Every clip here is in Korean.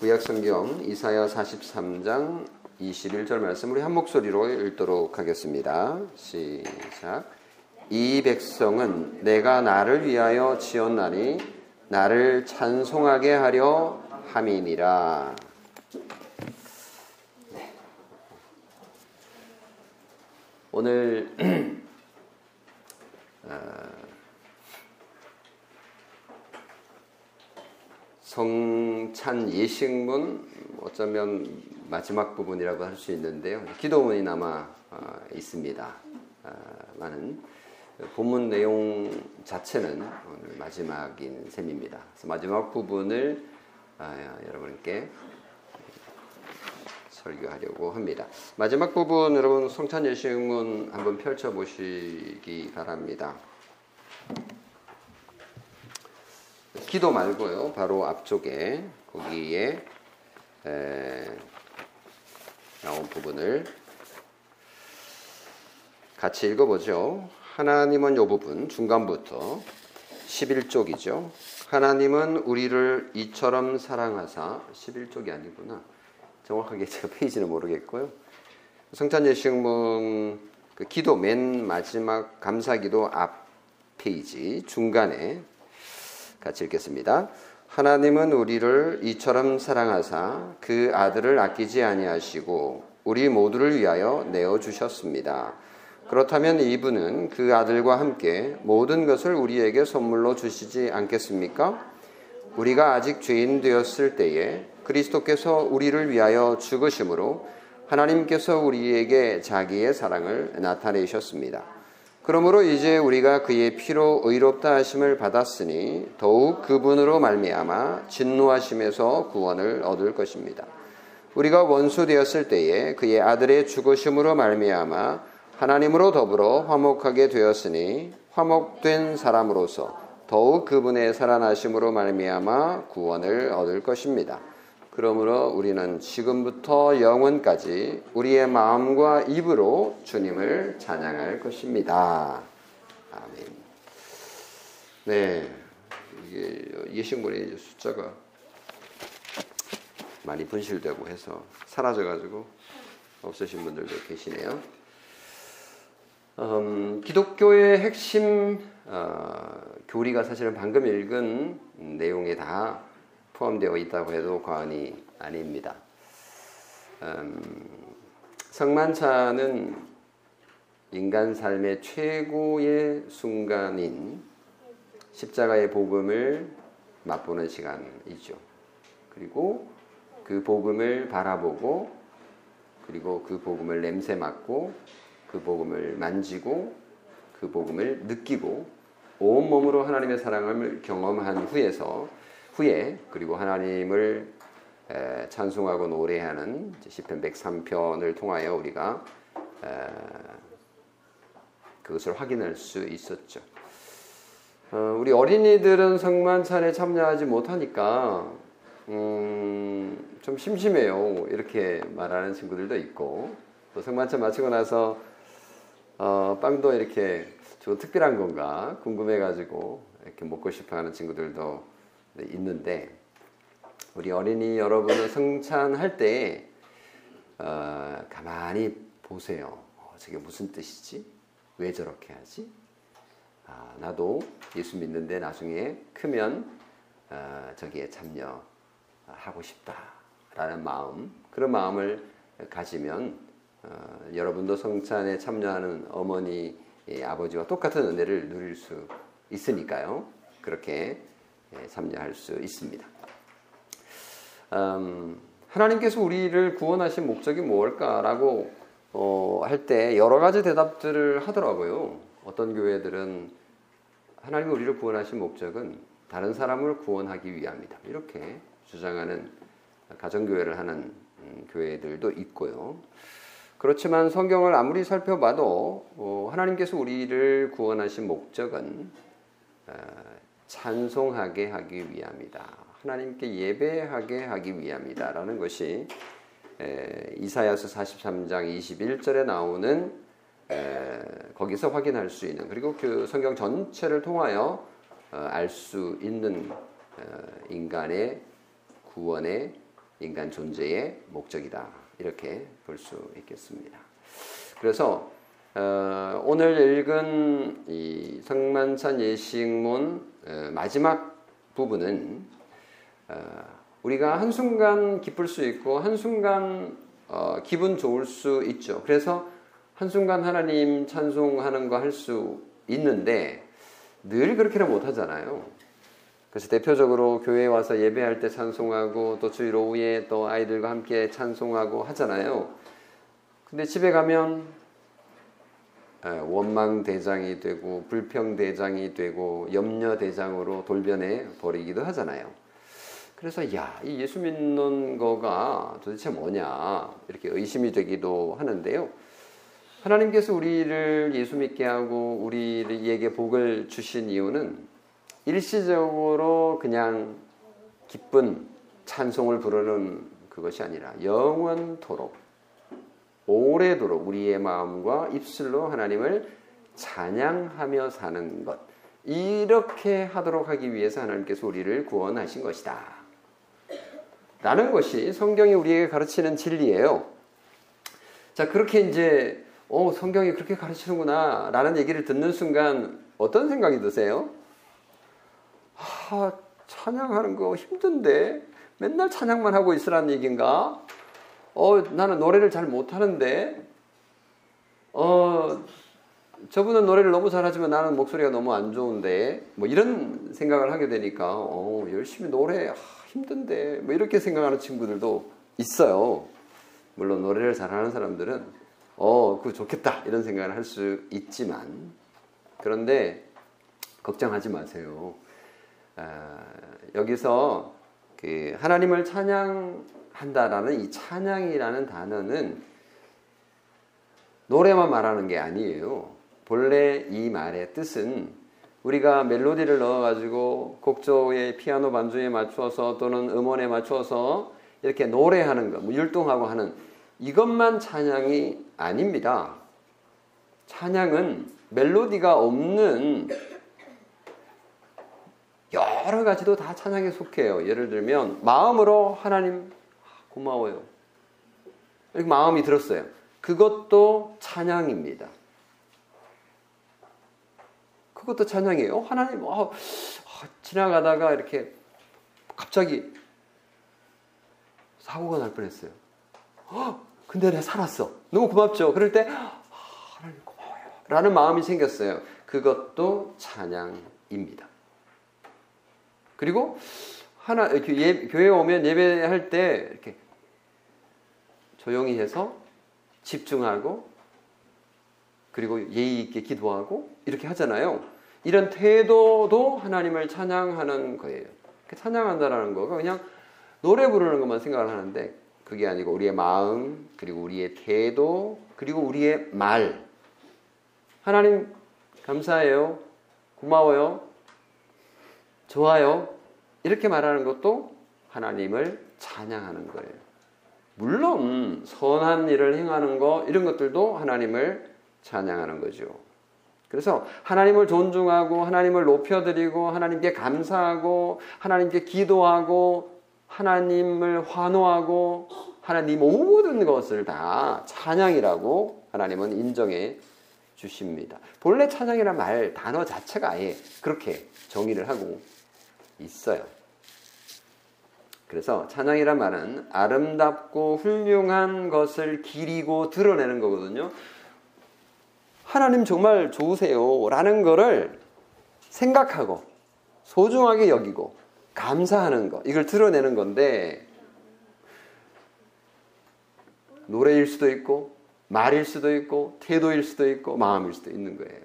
구약 성경 이사야 43장 21절 말씀 우리 한 목소리로 읽도록 하겠습니다. 시작. 이 백성은 내가 나를 위하여 지었나니 나를 찬송하게 하려 함이니라. 네. 오늘 성찬 예식문 어쩌면 마지막 부분이라고 할 수 있는데요. 기도문이 남아 어, 있습니다. 어, 많은 본문 내용 자체는 오늘 마지막인 셈입니다. 그래서 마지막 부분을 어, 여러분께 설교하려고 합니다. 마지막 부분 여러분 성찬 예식문 한번 펼쳐 보시기 바랍니다. 기도 말고요. 바로 앞쪽에 거기에 에, 나온 부분을 같이 읽어보죠. 하나님은 요 부분 중간부터 11쪽이죠. 하나님은 우리를 이처럼 사랑하사 11쪽이 아니구나. 정확하게 제가 페이지는 모르겠고요. 성찬 예식문 그 기도 맨 마지막 감사기도 앞 페이지 중간에 같이 읽겠습니다. 하나님은 우리를 이처럼 사랑하사 그 아들을 아끼지 아니하시고 우리 모두를 위하여 내어 주셨습니다. 그렇다면 이분은 그 아들과 함께 모든 것을 우리에게 선물로 주시지 않겠습니까? 우리가 아직 죄인 되었을 때에 그리스도께서 우리를 위하여 죽으심으로 하나님께서 우리에게 자기의 사랑을 나타내셨습니다. 그러므로 이제 우리가 그의 피로 의롭다 하심을 받았으니 더욱 그분으로 말미암아 진노하심에서 구원을 얻을 것입니다. 우리가 원수 되었을 때에 그의 아들의 죽으심으로 말미암아 하나님으로 더불어 화목하게 되었으니 화목된 사람으로서 더욱 그분의 살아나심으로 말미암아 구원을 얻을 것입니다. 그러므로 우리는 지금부터 영원까지 우리의 마음과 입으로 주님을 찬양할 것입니다. 아멘. 네. 이게 예식물의 숫자가 많이 분실되고 해서 사라져가지고 없으신 분들도 계시네요. 음, 기독교의 핵심 어, 교리가 사실은 방금 읽은 내용에 다 포함되어 있다고 해도 과언이 아닙니다. 음, 성만찬은 인간 삶의 최고의 순간인 십자가의 복음을 맛보는 시간이죠. 그리고 그 복음을 바라보고 그리고 그 복음을 냄새 맡고 그 복음을 만지고 그 복음을 느끼고 온몸으로 하나님의 사랑을 경험한 후에서 후에 그리고 하나님을 찬송하고 노래하는 시편 103편을 통하여 우리가 그것을 확인할 수 있었죠. 어, 우리 어린이들은 성만찬에 참여하지 못하니까 음, 좀 심심해요. 이렇게 말하는 친구들도 있고 또 성만찬 마치고 나서 어, 빵도 이렇게 좀 특별한 건가 궁금해가지고 이렇게 먹고 싶어하는 친구들도 네, 있는데 우리 어린이 여러분은 성찬할 때 어, 가만히 보세요. 어, 저게 무슨 뜻이지? 왜 저렇게 하지? 아, 나도 예수 믿는데 나중에 크면 어, 저기에 참여하고 싶다라는 마음 그런 마음을 가지면 어, 여러분도 성찬에 참여하는 어머니 아버지와 똑같은 은혜를 누릴 수 있으니까요. 그렇게 예, 참여할 수 있습니다. 음, 하나님께서 우리를 구원하신 목적이 무엇일까라고 어, 할 때 여러 가지 대답들을 하더라고요. 어떤 교회들은 하나님이 우리를 구원하신 목적은 다른 사람을 구원하기 위함이다. 이렇게 주장하는 가정교회를 하는 음, 교회들도 있고요. 그렇지만 성경을 아무리 살펴봐도 어, 하나님께서 우리를 구원하신 목적은 어, 찬송하게 하기 위함이다. 하나님께 예배하게 하기 위함이다라는 것이 이사야서 43장 21절에 나오는 거기서 확인할 수 있는 그리고 그 성경 전체를 통하여 어, 알수 있는 어, 인간의 구원의 인간 존재의 목적이다. 이렇게 볼 수 있겠습니다. 그래서 어, 오늘 읽은 이 성만찬 예식문 어, 마지막 부분은 어, 우리가 한순간 기쁠 수 있고 한순간 어, 기분 좋을 수 있죠. 그래서 한순간 하나님 찬송하는 거 할 수 있는데 늘 그렇게는 못 하잖아요. 그래서 대표적으로 교회에 와서 예배할 때 찬송하고 또 주일 오후에 또 아이들과 함께 찬송하고 하잖아요. 근데 집에 가면 원망 대장이 되고 불평 대장이 되고 염려 대장으로 돌변해 버리기도 하잖아요. 그래서 야, 이 예수 믿는 거가 도대체 뭐냐 이렇게 의심이 되기도 하는데요. 하나님께서 우리를 예수 믿게 하고 우리에게 복을 주신 이유는 일시적으로 그냥 기쁜 찬송을 부르는 그것이 아니라 영원토록 오래도록 우리의 마음과 입술로 하나님을 찬양하며 사는 것. 이렇게 하도록 하기 위해서 하나님께서 우리를 구원하신 것이다. 라는 것이 성경이 우리에게 가르치는 진리예요. 자, 그렇게 이제, 어, 성경이 그렇게 가르치는구나. 라는 얘기를 듣는 순간 어떤 생각이 드세요? 아, 찬양하는 거 힘든데? 맨날 찬양만 하고 있으라는 얘기인가? 어, 나는 노래를 잘 못하는데, 어, 저분은 노래를 너무 잘하지만 나는 목소리가 너무 안 좋은데, 뭐 이런 생각을 하게 되니까, 어, 열심히 노래, 아, 힘든데, 뭐 이렇게 생각하는 친구들도 있어요. 물론 노래를 잘하는 사람들은, 어, 그거 좋겠다. 이런 생각을 할 수 있지만, 그런데, 걱정하지 마세요. 아, 여기서 그 하나님을 찬양 한다라는 이 찬양이라는 단어는 노래만 말하는 게 아니에요. 본래 이 말의 뜻은 우리가 멜로디를 넣어가지고 곡조에 피아노 반주에 맞추어서 또는 음원에 맞추어서 이렇게 노래하는 것, 뭐 율동하고 하는 이것만 찬양이 아닙니다. 찬양은 멜로디가 없는 여러 가지도 다 찬양에 속해요. 예를 들면 마음으로 하나님 고마워요. 이렇게 마음이 들었어요. 그것도 찬양입니다. 그것도 찬양이에요. 하나님, 어, 지나가다가 이렇게 갑자기 사고가 날 뻔했어요. 어, 근데 내가 살았어. 너무 고맙죠. 그럴 때 아, 하나님 고마워요. 라는 마음이 생겼어요. 그것도 찬양입니다. 그리고 하나 예, 교회 오면 예배할 때 이렇게 조용히 해서 집중하고 그리고 예의 있게 기도하고 이렇게 하잖아요. 이런 태도도 하나님을 찬양하는 거예요. 찬양한다라는 거가 그냥 노래 부르는 것만 생각을 하는데 그게 아니고 우리의 마음 그리고 우리의 태도 그리고 우리의 말 하나님 감사해요. 고마워요. 좋아요. 이렇게 말하는 것도 하나님을 찬양하는 거예요. 물론 선한 일을 행하는 거 이런 것들도 하나님을 찬양하는 거죠. 그래서 하나님을 존중하고 하나님을 높여드리고 하나님께 감사하고 하나님께 기도하고 하나님을 환호하고 하나님 모든 것을 다 찬양이라고 하나님은 인정해 주십니다. 본래 찬양이란 말 단어 자체가 아예 그렇게 정의를 하고 있어요. 그래서 찬양이란 말은 아름답고 훌륭한 것을 기리고 드러내는 거거든요. 하나님 정말 좋으세요. 라는 거를 생각하고 소중하게 여기고 감사하는 거. 이걸 드러내는 건데 노래일 수도 있고 말일 수도 있고 태도일 수도 있고 마음일 수도 있는 거예요.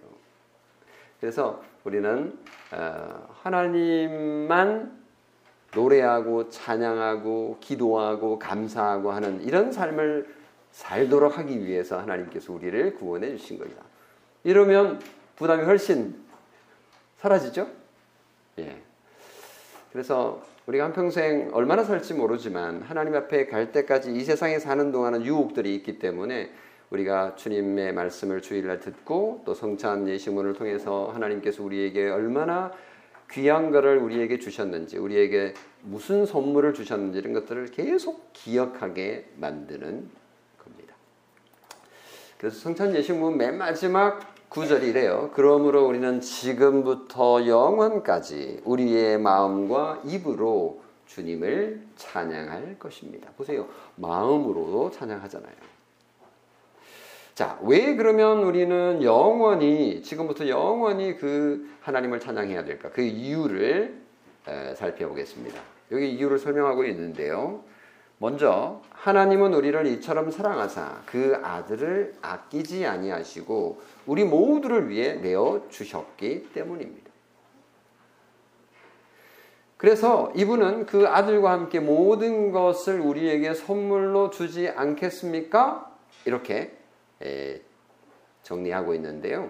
그래서 우리는 어, 하나님만 노래하고 찬양하고 기도하고 감사하고 하는 이런 삶을 살도록 하기 위해서 하나님께서 우리를 구원해 주신 겁니다. 이러면 부담이 훨씬 사라지죠? 예. 그래서 우리가 한평생 얼마나 살지 모르지만 하나님 앞에 갈 때까지 이 세상에 사는 동안은 유혹들이 있기 때문에 우리가 주님의 말씀을 주일날 듣고 또 성찬 예시문을 통해서 하나님께서 우리에게 얼마나 귀한 거를 우리에게 주셨는지, 우리에게 무슨 선물을 주셨는지 이런 것들을 계속 기억하게 만드는 겁니다. 그래서 성찬 예식문 맨 마지막 구절이 래요 그러므로 우리는 지금부터 영원까지 우리의 마음과 입으로 주님을 찬양할 것입니다. 보세요. 마음으로도 찬양하잖아요. 자, 왜 그러면 우리는 영원히, 지금부터 영원히 그 하나님을 찬양해야 될까? 그 이유를 살펴보겠습니다. 여기 이유를 설명하고 있는데요. 먼저, 하나님은 우리를 이처럼 사랑하사 그 아들을 아끼지 아니하시고 우리 모두를 위해 내어 주셨기 때문입니다. 그래서 이분은 그 아들과 함께 모든 것을 우리에게 선물로 주지 않겠습니까? 이렇게 정리하고 있는데요.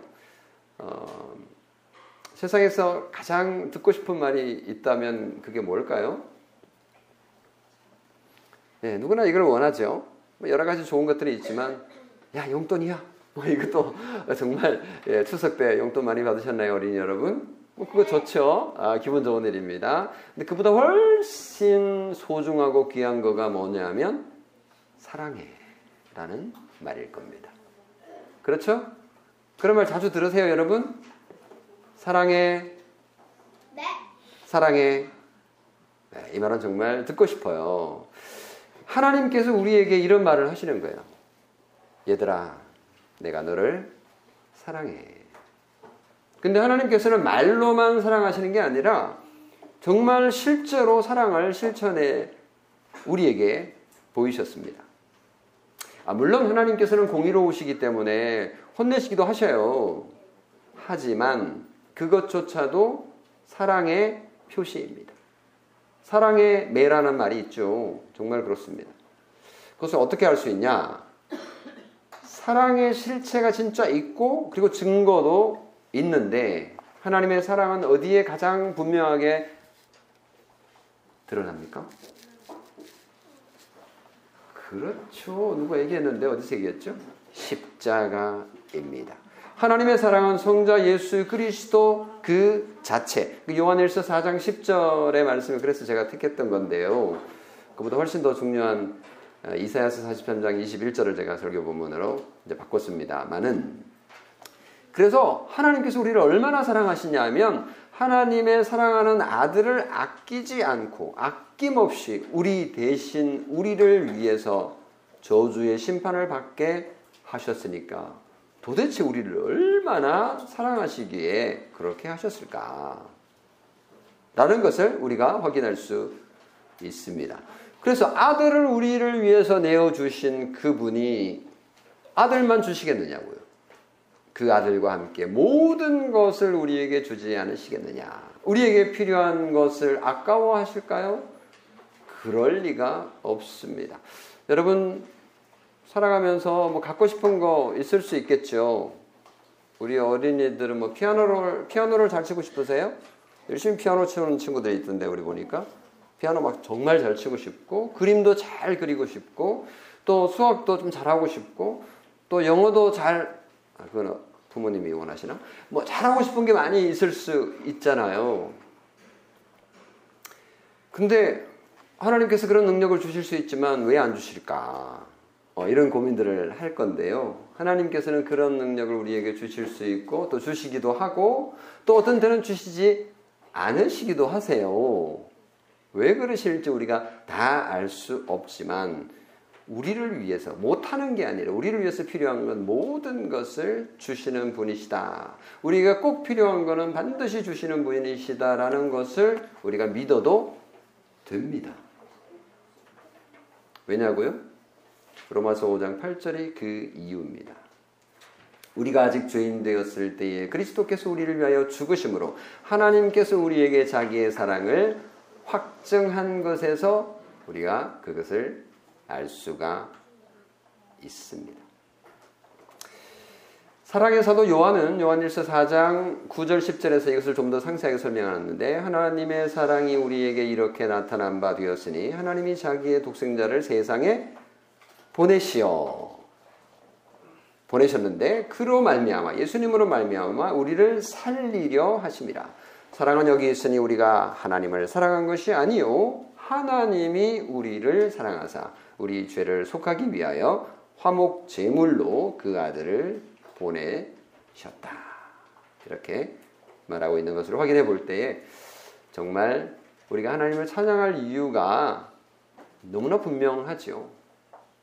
어, 세상에서 가장 듣고 싶은 말이 있다면 그게 뭘까요? 네, 누구나 이걸 원하죠. 뭐 여러 가지 좋은 것들이 있지만, 야, 용돈이야. 뭐 이것도 정말 예, 추석 때 용돈 많이 받으셨나요, 어린이 여러분? 뭐 그거 좋죠. 아, 기분 좋은 일입니다. 근데 그보다 훨씬 소중하고 귀한 거가 뭐냐면 사랑해 라는 말일 겁니다. 그렇죠? 그런 말 자주 들으세요, 여러분? 사랑해. 네. 사랑해. 네, 이 말은 정말 듣고 싶어요. 하나님께서 우리에게 이런 말을 하시는 거예요. 얘들아, 내가 너를 사랑해. 근데 하나님께서는 말로만 사랑하시는 게 아니라 정말 실제로 사랑을 실천해 우리에게 보이셨습니다. 아, 물론 하나님께서는 공의로우시기 때문에 혼내시기도 하셔요. 하지만 그것조차도 사랑의 표시입니다. 사랑의 매라는 말이 있죠. 정말 그렇습니다. 그것을 어떻게 할수 있냐? 사랑의 실체가 진짜 있고 그리고 증거도 있는데 하나님의 사랑은 어디에 가장 분명하게 드러납니까? 그렇죠. 누가 얘기했는데 어디서 얘기했죠? 십자가입니다. 하나님의 사랑은 성자 예수 그리스도 그 자체. 그 요한일서 4장 10절의 말씀을 그래서 제가 택했던 건데요. 그보다 훨씬 더 중요한 어, 이사야서 43장 21절을 제가 설교 본문으로 이제 바꿨습니다만은 그래서 하나님께서 우리를 얼마나 사랑하시냐면 하나님의 사랑하는 아들을 아끼지 않고 아낌없이 우리 대신 우리를 위해서 저주의 심판을 받게 하셨으니까 도대체 우리를 얼마나 사랑하시기에 그렇게 하셨을까? 라는 것을 우리가 확인할 수 있습니다. 그래서 아들을 우리를 위해서 내어주신 그분이 아들만 주시겠느냐고요. 그 아들과 함께 모든 것을 우리에게 주지 않으시겠느냐? 우리에게 필요한 것을 아까워하실까요? 그럴 리가 없습니다. 여러분 살아가면서 뭐 갖고 싶은 거 있을 수 있겠죠. 우리 어린이들은 뭐 피아노를 피아노를 잘 치고 싶으세요? 열심히 피아노 치는 친구들이 있던데 우리 보니까 피아노 막 정말 잘 치고 싶고 그림도 잘 그리고 싶고 또 수학도 좀 잘하고 싶고 또 영어도 잘 아, 그건 부모님이 원하시나? 뭐 잘하고 싶은 게 많이 있을 수 있잖아요. 근데 하나님께서 그런 능력을 주실 수 있지만 왜 안 주실까? 어, 이런 고민들을 할 건데요. 하나님께서는 그런 능력을 우리에게 주실 수 있고 또 주시기도 하고 또 어떤 때는 주시지 않으시기도 하세요. 왜 그러실지 우리가 다 알 수 없지만 우리를 위해서 못하는 게 아니라 우리를 위해서 필요한 건 모든 것을 주시는 분이시다. 우리가 꼭 필요한 것은 반드시 주시는 분이시다라는 것을 우리가 믿어도 됩니다. 왜냐고요? 로마서 5장 8절이 그 이유입니다. 우리가 아직 죄인 되었을 때에 그리스도께서 우리를 위하여 죽으심으로 하나님께서 우리에게 자기의 사랑을 확증한 것에서 우리가 그것을 알 수가 있습니다. 사랑의 도 요한은 요한일서 4장 9절 10절에서 이것을 좀 더 상세하게 설명하는데 하나님의 사랑이 우리에게 이렇게 나타난 바 되었으니 하나님이 자기의 독생자를 세상에 보내시어 보내셨는데 그로 말미암아 예수님으로 말미암아 우리를 살리려 하심이라. 사랑은 여기 있으니 우리가 하나님을 사랑한 것이 아니요 하나님이 우리를 사랑하사 우리 죄를 속하기 위하여 화목 제물로 그 아들을 보내셨다. 이렇게 말하고 있는 것을 확인해 볼 때에 정말 우리가 하나님을 찬양할 이유가 너무나 분명하죠.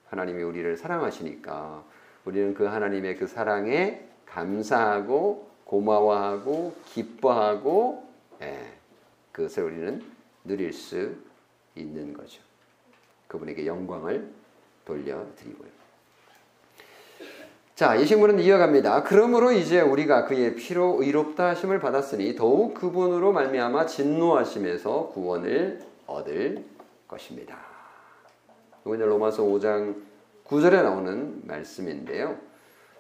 하나님이 우리를 사랑하시니까 우리는 그 하나님의 그 사랑에 감사하고 고마워하고 기뻐하고 예, 그것을 우리는 누릴 수 있는 거죠. 그분에게 영광을 돌려드리고요. 자, 이 식물은 이어갑니다. 그러므로 이제 우리가 그의 피로 의롭다 하심을 받았으니 더욱 그분으로 말미암아 진노하심에서 구원을 얻을 것입니다. 이건 로마서 5장 9절에 나오는 말씀인데요.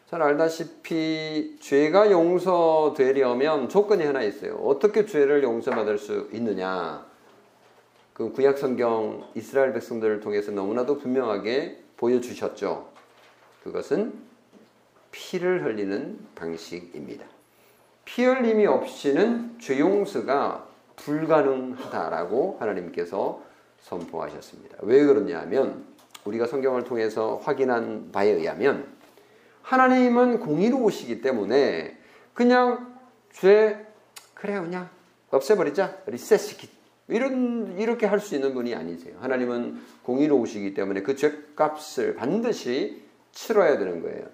잘 알다시피 죄가 용서되려면 조건이 하나 있어요. 어떻게 죄를 용서받을 수 있느냐? 그 구약 성경 이스라엘 백성들을 통해서 너무나도 분명하게 보여주셨죠. 그것은 피를 흘리는 방식입니다. 피 흘림이 없이는 죄 용서가 불가능하다라고 하나님께서 선포하셨습니다. 왜 그러냐면 우리가 성경을 통해서 확인한 바에 의하면 하나님은 공의로우시기 때문에 그냥 죄 그래 그냥 없애버리자 리셋시키 이런 이렇게 할 수 있는 분이 아니세요. 하나님은 공의로우시기 때문에 그 죄값을 반드시 치러야 되는 거예요.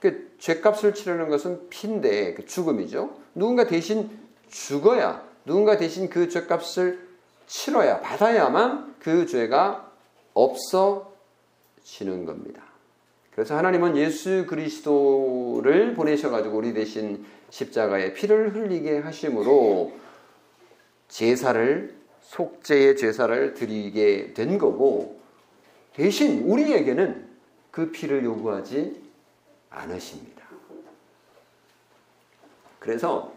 그 죄값을 치르는 것은 피인데 그 죽음이죠. 누군가 대신 죽어야 누군가 대신 그 죄값을 치러야 받아야만 그 죄가 없어지는 겁니다. 그래서 하나님은 예수 그리스도를 보내셔가지고 우리 대신 십자가에 피를 흘리게 하심으로 제사를 속죄의 제사를 드리게 된 거고 대신 우리에게는 그 피를 요구하지 않으십니다. 그래서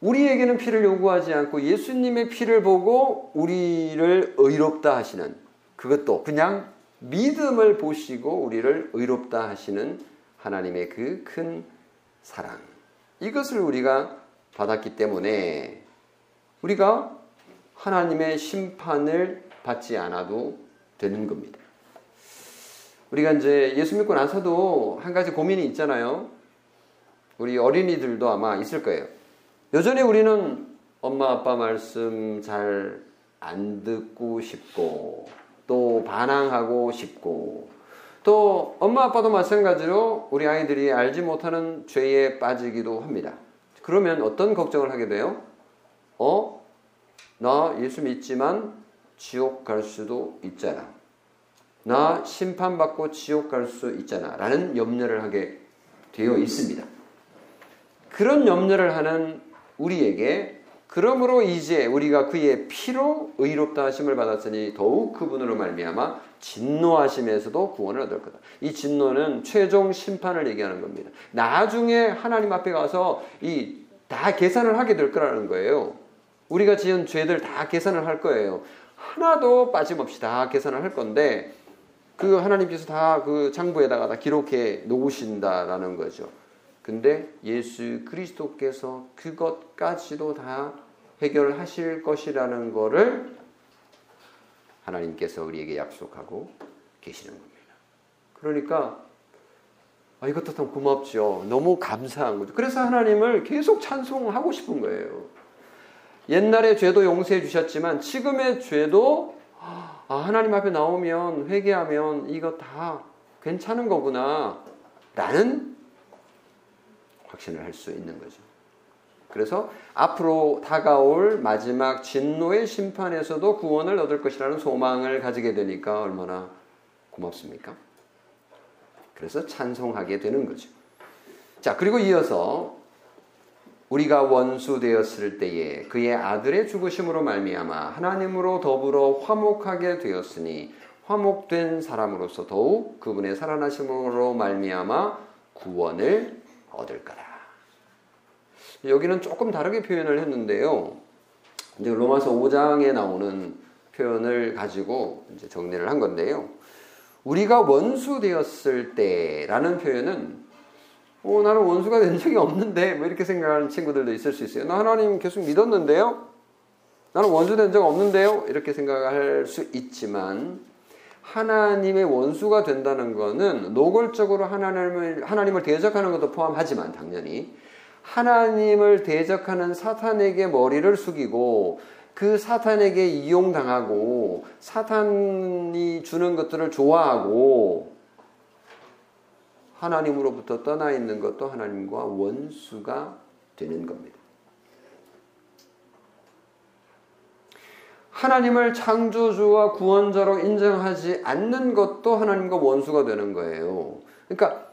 우리에게는 피를 요구하지 않고 예수님의 피를 보고 우리를 의롭다 하시는 그것도 그냥 믿음을 보시고 우리를 의롭다 하시는 하나님의 그 큰 사랑. 이것을 우리가 받았기 때문에 우리가 하나님의 심판을 받지 않아도 되는 겁니다. 우리가 이제 예수 믿고 나서도 한 가지 고민이 있잖아요. 우리 어린이들도 아마 있을 거예요. 여전히 우리는 엄마 아빠 말씀 잘 안 듣고 싶고 또 반항하고 싶고 또 엄마 아빠도 마찬가지로 우리 아이들이 알지 못하는 죄에 빠지기도 합니다. 그러면 어떤 걱정을 하게 돼요? 어? 나 예수 믿지만 지옥 갈 수도 있잖아. 나 심판받고 지옥 갈 수 있잖아. 라는 염려를 하게 되어 있습니다. 그런 염려를 하는 우리에게 그러므로 이제 우리가 그의 피로 의롭다 하심을 받았으니 더욱 그분으로 말미암아 진노하심에서도 구원을 얻을 거다. 이 진노는 최종 심판을 얘기하는 겁니다. 나중에 하나님 앞에 가서 이 다 계산을 하게 될 거라는 거예요. 우리가 지은 죄들 다 계산을 할 거예요. 하나도 빠짐없이 다 계산을 할 건데 그 하나님께서 다 그 장부에다가 다 기록해 놓으신다라는 거죠. 근데 예수 그리스도께서 그것까지도 다 해결하실 것이라는 것을 하나님께서 우리에게 약속하고 계시는 겁니다. 그러니까 아, 이것도 참 고맙죠. 너무 감사한 거죠. 그래서 하나님을 계속 찬송하고 싶은 거예요. 옛날의 죄도 용서해 주셨지만 지금의 죄도 아, 하나님 앞에 나오면 회개하면 이거 다 괜찮은 거구나 라는 확신을 할 수 있는 거죠. 그래서 앞으로 다가올 마지막 진노의 심판에서도 구원을 얻을 것이라는 소망을 가지게 되니까 얼마나 고맙습니까? 그래서 찬송하게 되는 거죠. 자, 그리고 이어서 우리가 원수 되었을 때에 그의 아들의 죽으심으로 말미암아 하나님으로 더불어 화목하게 되었으니 화목된 사람으로서 더욱 그분의 살아나심으로 말미암아 구원을 얻을 거다. 여기는 조금 다르게 표현을 했는데요. 이제 로마서 5장에 나오는 표현을 가지고 이제 정리를 한 건데요. 우리가 원수 되었을 때라는 표현은 어, 나는 원수가 된 적이 없는데 뭐 이렇게 생각하는 친구들도 있을 수 있어요. 나 하나님 계속 믿었는데요. 나는 원수 된 적 없는데요. 이렇게 생각할 수 있지만 하나님의 원수가 된다는 것은 노골적으로 하나님을 하나님을 대적하는 것도 포함하지만 당연히 하나님을 대적하는 사탄에게 머리를 숙이고 그 사탄에게 이용당하고 사탄이 주는 것들을 좋아하고 하나님으로부터 떠나 있는 것도 하나님과 원수가 되는 겁니다. 하나님을 창조주와 구원자로 인정하지 않는 것도 하나님과 원수가 되는 거예요. 그러니까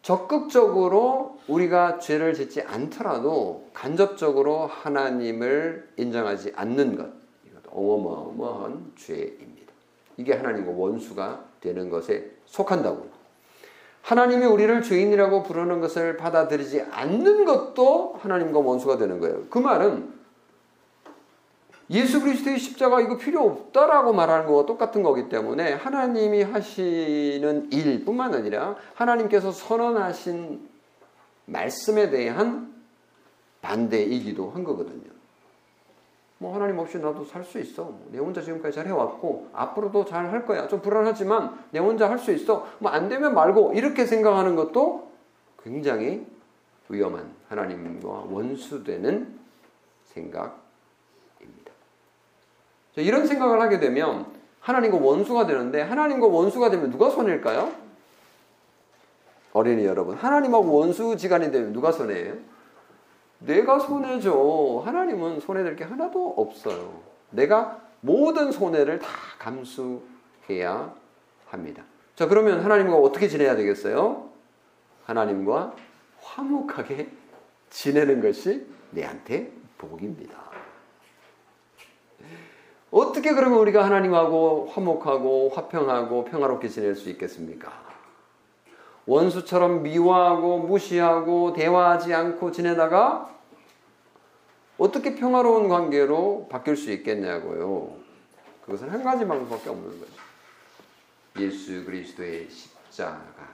적극적으로 우리가 죄를 짓지 않더라도 간접적으로 하나님을 인정하지 않는 것. 이것도 어마어마한 죄입니다. 이게 하나님과 원수가 되는 것에 속한다고. 하나님이 우리를 죄인이라고 부르는 것을 받아들이지 않는 것도 하나님과 원수가 되는 거예요. 그 말은 예수 그리스도의 십자가 이거 필요 없다라고 말하는 거와 똑같은 거기 때문에 하나님이 하시는 일뿐만 아니라 하나님께서 선언하신 말씀에 대한 반대이기도 한 거거든요. 뭐 하나님 없이 나도 살 수 있어. 내 혼자 지금까지 잘 해왔고 앞으로도 잘 할 거야. 좀 불안하지만 내 혼자 할 수 있어. 뭐 안 되면 말고 이렇게 생각하는 것도 굉장히 위험한 하나님과 원수되는 생각입니다. 이런 생각을 하게 되면 하나님과 원수가 되는데 하나님과 원수가 되면 누가 손해일까요? 어린이 여러분, 하나님하고 원수 지간이 되면 누가 손해예요? 내가 손해죠. 하나님은 손해될 게 하나도 없어요. 내가 모든 손해를 다 감수해야 합니다. 자, 그러면 하나님과 어떻게 지내야 되겠어요? 하나님과 화목하게 지내는 것이 내한테 복입니다. 어떻게 그러면 우리가 하나님하고 화목하고 화평하고 평화롭게 지낼 수 있겠습니까? 원수처럼 미워하고 무시하고 대화하지 않고 지내다가 어떻게 평화로운 관계로 바뀔 수 있겠냐고요. 그것은 한 가지 방법밖에 없는 거죠. 예수 그리스도의 십자가.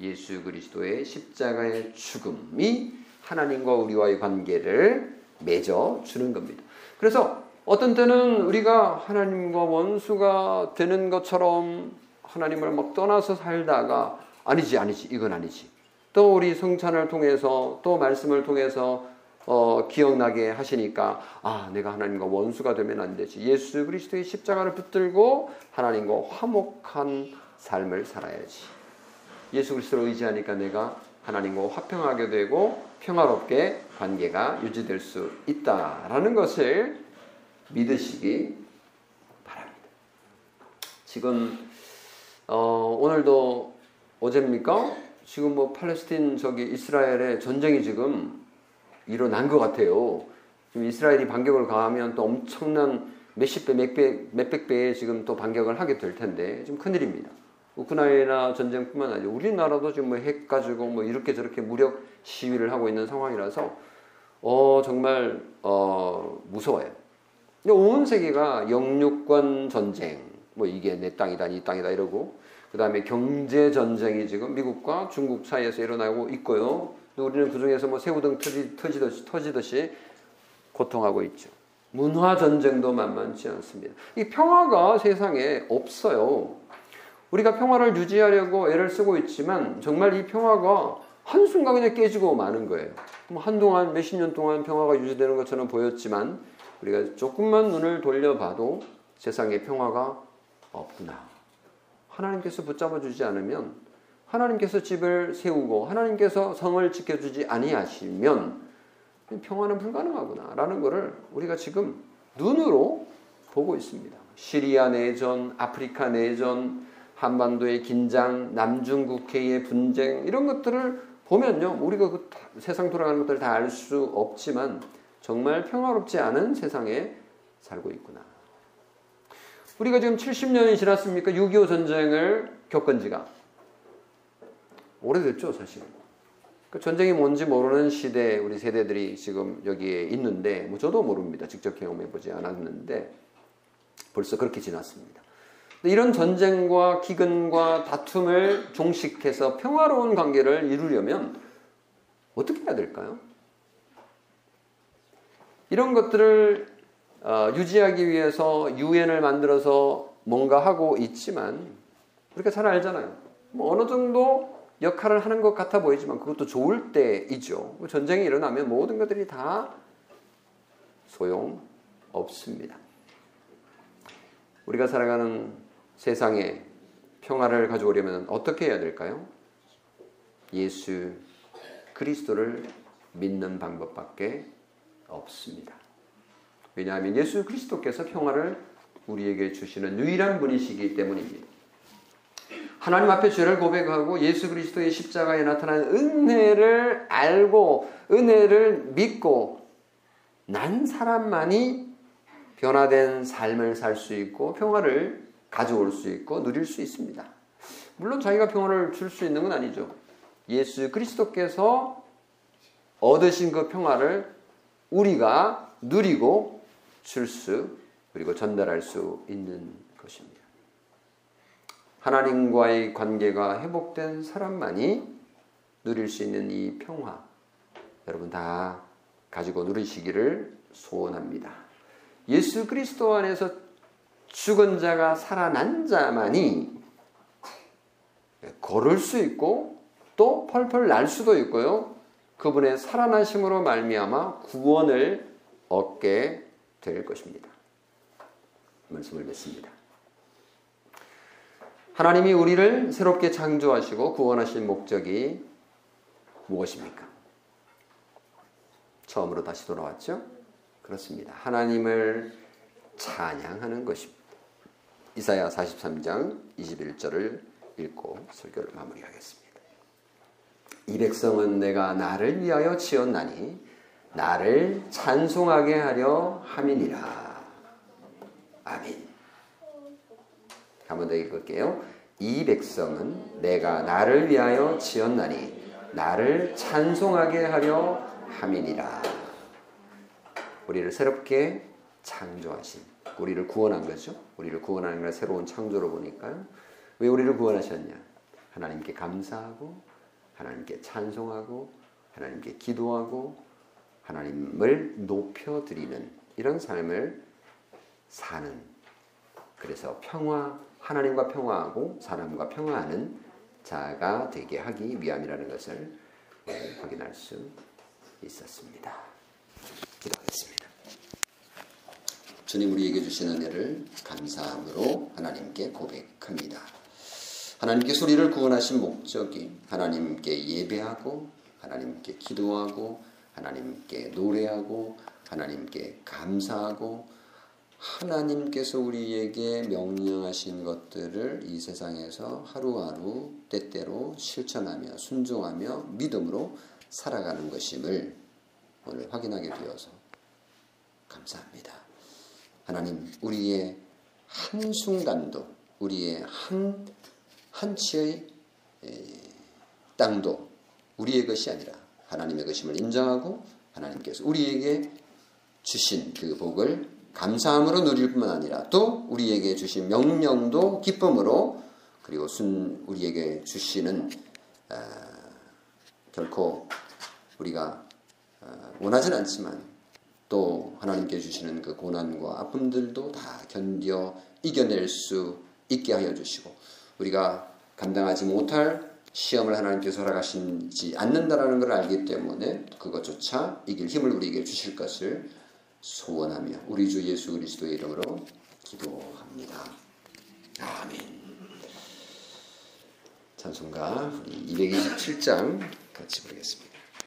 예수 그리스도의 십자가의 죽음이 하나님과 우리와의 관계를 맺어 주는 겁니다. 그래서 어떤 때는 우리가 하나님과 원수가 되는 것처럼 하나님을 막 떠나서 살다가 아니지 아니지 이건 아니지. 또 우리 성찬을 통해서 또 말씀을 통해서 어, 기억나게 하시니까 아 내가 하나님과 원수가 되면 안 되지. 예수 그리스도의 십자가를 붙들고 하나님과 화목한 삶을 살아야지. 예수 그리스도를 의지하니까 내가 하나님과 화평하게 되고 평화롭게 관계가 유지될 수 있다라는 것을 믿으시기 바랍니다. 지금 어, 오늘도 어제입니까? 지금 뭐 팔레스틴 저기 이스라엘의 전쟁이 지금 일어난 것 같아요. 지금 이스라엘이 반격을 가하면 또 엄청난 몇십 배, 몇백, 몇백 배의 지금 또 반격을 하게 될 텐데 좀 큰일입니다. 우크라이나 전쟁뿐만 아니라 우리나라도 지금 뭐 핵 가지고 뭐 이렇게 저렇게 무력 시위를 하고 있는 상황이라서 어 정말 어 무서워요. 온 세계가 영유권 전쟁, 뭐 이게 내 땅이다, 이 땅이다 이러고, 그 다음에 경제 전쟁이 지금 미국과 중국 사이에서 일어나고 있고요. 우리는 그 중에서 뭐 새우 등 터지, 터지듯이, 터지듯이 고통하고 있죠. 문화 전쟁도 만만치 않습니다. 이 평화가 세상에 없어요. 우리가 평화를 유지하려고 애를 쓰고 있지만 정말 이 평화가 한순간에 깨지고 마는 거예요. 뭐 한동안 몇십 년 동안 평화가 유지되는 것처럼 보였지만 우리가 조금만 눈을 돌려봐도 세상에 평화가 없구나. 하나님께서 붙잡아 주지 않으면 하나님께서 집을 세우고 하나님께서 성을 지켜주지 아니하시면 평화는 불가능하구나라는 것을 우리가 지금 눈으로 보고 있습니다. 시리아 내전, 아프리카 내전, 한반도의 긴장, 남중 국해의 분쟁 이런 것들을 보면요, 우리가 그 세상 돌아가는 것들 다 알 수 없지만 정말 평화롭지 않은 세상에 살고 있구나. 우리가 지금 70년이 지났습니까? 6.25 전쟁을 겪은 지가. 오래됐죠, 사실. 그 전쟁이 뭔지 모르는 시대 우리 세대들이 지금 여기에 있는데, 뭐 저도 모릅니다. 직접 경험해 보지 않았는데, 벌써 그렇게 지났습니다. 이런 전쟁과 기근과 다툼을 종식해서 평화로운 관계를 이루려면 어떻게 해야 될까요? 이런 것들을 어, 유지하기 위해서 유엔을 만들어서 뭔가 하고 있지만 우리가 잘 알잖아요. 뭐 어느 정도 역할을 하는 것 같아 보이지만 그것도 좋을 때이죠. 뭐 전쟁이 일어나면 모든 것들이 다 소용 없습니다. 우리가 살아가는 세상에 평화를 가져오려면 어떻게 해야 될까요? 예수 그리스도를 믿는 방법밖에 없습니다. 왜냐하면 예수 그리스도께서 평화를 우리에게 주시는 유일한 분이시기 때문입니다. 하나님 앞에 죄를 고백하고 예수 그리스도의 십자가에 나타난 은혜를 알고 은혜를 믿고 난 사람만이 변화된 삶을 살 수 있고 평화를 가져올 수 있고 누릴 수 있습니다. 물론 자기가 평화를 줄 수 있는 건 아니죠. 예수 그리스도께서 얻으신 그 평화를 우리가 누리고 줄 수, 그리고 전달할 수 있는 것입니다. 하나님과의 관계가 회복된 사람만이 누릴 수 있는 이 평화, 여러분 다 가지고 누리시기를 소원합니다. 예수 그리스도 안에서 죽은 자가 살아난 자만이 걸을 수 있고 또 펄펄 날 수도 있고요. 그분의 살아나심으로 말미암아 구원을 얻게 될 것입니다. 말씀을 맺습니다. 하나님이 우리를 새롭게 창조하시고 구원하신 목적이 무엇입니까? 처음으로 다시 돌아왔죠? 그렇습니다. 하나님을 찬양하는 것입니다. 이사야 43장 21절을 읽고 설교를 마무리하겠습니다. 이 백성은 내가 나를 위하여 지었나니 나를 찬송하게 하려 함이니라. 아멘. 한 번 더 읽을게요. 이 백성은 내가 나를 위하여 지었나니 나를 찬송하게 하려 함이니라. 우리를 새롭게 창조하신, 우리를 구원한 거죠. 우리를 구원하는 걸 새로운 창조로 보니까요. 왜 우리를 구원하셨냐? 하나님께 감사하고, 하나님께 찬송하고, 하나님께 기도하고, 하나님을 높여드리는 이런 삶을 사는 그래서 평화 하나님과 평화하고 사람과 평화하는 자가 되게 하기 위함이라는 것을 확인할 수 있었습니다. 기도하겠습니다. 주님 우리에게 주신 은혜를 감사함으로 하나님께 고백합니다. 하나님께 우리를 구원하신 목적이 하나님께 예배하고 하나님께 기도하고 하나님께 노래하고 하나님께 감사하고 하나님께서 우리에게 명령하신 것들을 이 세상에서 하루하루 때때로 실천하며 순종하며 믿음으로 살아가는 것임을 오늘 확인하게 되어서 감사합니다. 하나님, 우리의 한순간도, 우리의 한, 한치의 땅도 우리의 것이 아니라 하나님의 것임을 인정하고 하나님께서 우리에게 주신 그 복을 감사함으로 누릴 뿐만 아니라 또 우리에게 주신 명령도 기쁨으로 그리고 순 우리에게 주시는 어, 결코 우리가 어, 원하진 않지만 또 하나님께 주시는 그 고난과 아픔들도 다 견뎌 이겨낼 수 있게 하여 주시고 우리가 감당하지 못할 시험을 하나님께서 허락하시지 않는다라는 걸 알기 때문에 그것조차 이길 힘을 우리에게 주실 것을 소원하며 우리 주 예수 그리스도의 이름으로 기도합니다. 아멘. 찬송가 227장 같이 부르겠습니다.